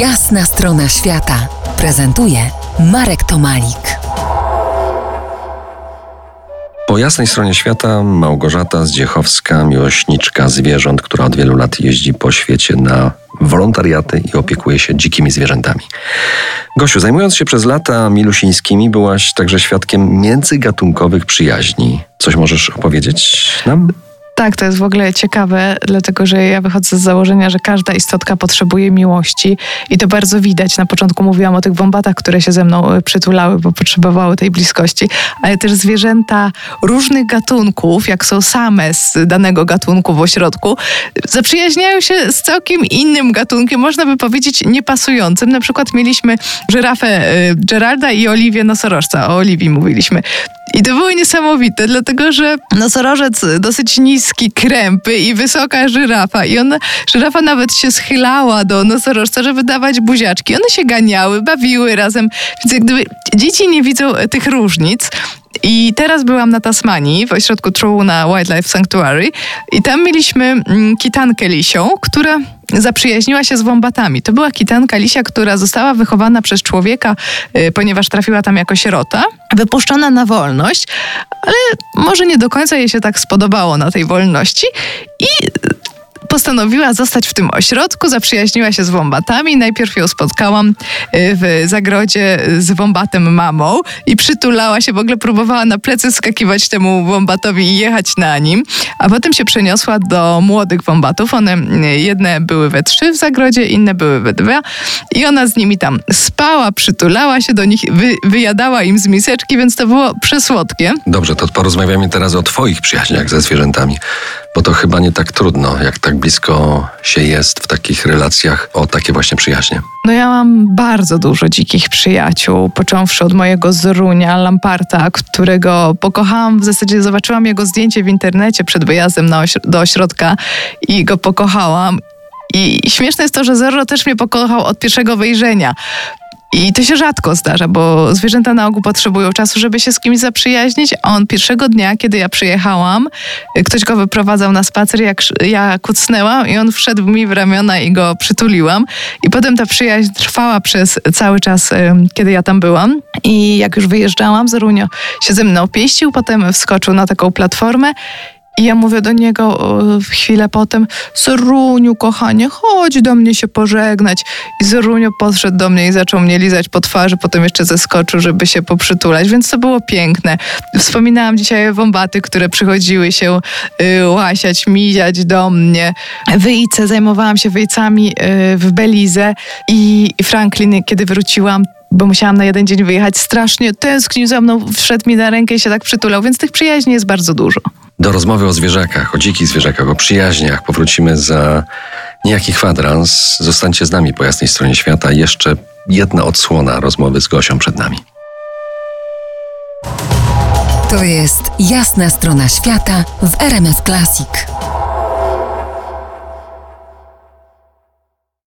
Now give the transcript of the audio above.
Jasna strona świata prezentuje Marek Tomalik. Po jasnej stronie świata Małgorzata Zdziechowska, miłośniczka zwierząt, która od wielu lat jeździ po świecie na wolontariaty i opiekuje się dzikimi zwierzętami. Gosiu, zajmując się przez lata milusińskimi, byłaś także świadkiem międzygatunkowych przyjaźni. Coś możesz opowiedzieć nam? Tak, to jest w ogóle ciekawe, dlatego że ja wychodzę z założenia, że każda istotka potrzebuje miłości i to bardzo widać. Na początku mówiłam o tych wombatach, które się ze mną e, przytulały, bo potrzebowały tej bliskości, ale też zwierzęta różnych gatunków, jak są same z danego gatunku w ośrodku, zaprzyjaźniają się z całkiem innym gatunkiem, można by powiedzieć niepasującym. Na przykład mieliśmy żyrafę e, Geralda i Oliwię nosorożca. O Oliwii mówiliśmy. I to było niesamowite, dlatego że nosorożec dosyć niski, krępy i wysoka żyrafa. I ona, żyrafa nawet się schylała do nosorożca, żeby dawać buziaczki. One się ganiały, bawiły razem. Więc jak gdyby dzieci nie widzą tych różnic, i teraz byłam na Tasmanii, w ośrodku True na Wildlife Sanctuary i tam mieliśmy mm, kitankę lisią, która zaprzyjaźniła się z wombatami. To była kitanka lisia, która została wychowana przez człowieka, y, ponieważ trafiła tam jako sierota, wypuszczona na wolność, ale może nie do końca jej się tak spodobało na tej wolności i postanowiła zostać w tym ośrodku, zaprzyjaźniła się z wombatami. Najpierw ją spotkałam y, w zagrodzie z wombatem mamą i przytulała się, w ogóle próbowała na plecy skakiwać temu wombatowi i jechać na nim, a potem się przeniosła do młodych wombatów. One y, jedne były we trzy w zagrodzie, inne były we dwa i ona z nimi tam spała, przytulała się do nich, wy, wyjadała im z miseczki, więc to było przesłodkie. Dobrze, to porozmawiamy teraz o twoich przyjaźniach ze zwierzętami bo to chyba nie tak trudno, jak tak blisko się jest w takich relacjach o takie właśnie przyjaźnie. No ja mam bardzo dużo dzikich przyjaciół, począwszy od mojego Zorunia, Lamparta, którego pokochałam, w zasadzie zobaczyłam jego zdjęcie w internecie przed wyjazdem ośro do ośrodka i go pokochałam. I śmieszne jest to, że Zorro też mnie pokochał od pierwszego wejrzenia. I to się rzadko zdarza, bo zwierzęta na ogół potrzebują czasu, żeby się z kimś zaprzyjaźnić. A on pierwszego dnia, kiedy ja przyjechałam, ktoś go wyprowadzał na spacer, jak ja kucnęłam i on wszedł mi w ramiona i go przytuliłam. I potem ta przyjaźń trwała przez cały czas, kiedy ja tam byłam. I jak już wyjeżdżałam, Zarunio się ze mną pieścił, potem wskoczył na taką platformę i ja mówię do niego chwilę potem, Zoruniu, kochanie, chodź do mnie się pożegnać. I Zorunio podszedł do mnie i zaczął mnie lizać po twarzy, potem jeszcze zeskoczył, żeby się poprzytulać, więc to było piękne. Wspominałam dzisiaj wombaty, które przychodziły się y, łasiać, miziać do mnie. Wyjce, zajmowałam się wyjcami y, w Belize i Franklin, kiedy wróciłam, bo musiałam na jeden dzień wyjechać, strasznie tęsknił za mną, wszedł mi na rękę i się tak przytulał, więc tych przyjaźni jest bardzo dużo. Do rozmowy o zwierzakach, o dzikich zwierzakach, o przyjaźniach powrócimy za niejaki kwadrans. Zostańcie z nami po jasnej stronie świata. Jeszcze jedna odsłona rozmowy z Gosią przed nami. To jest jasna strona świata w RMS Classic.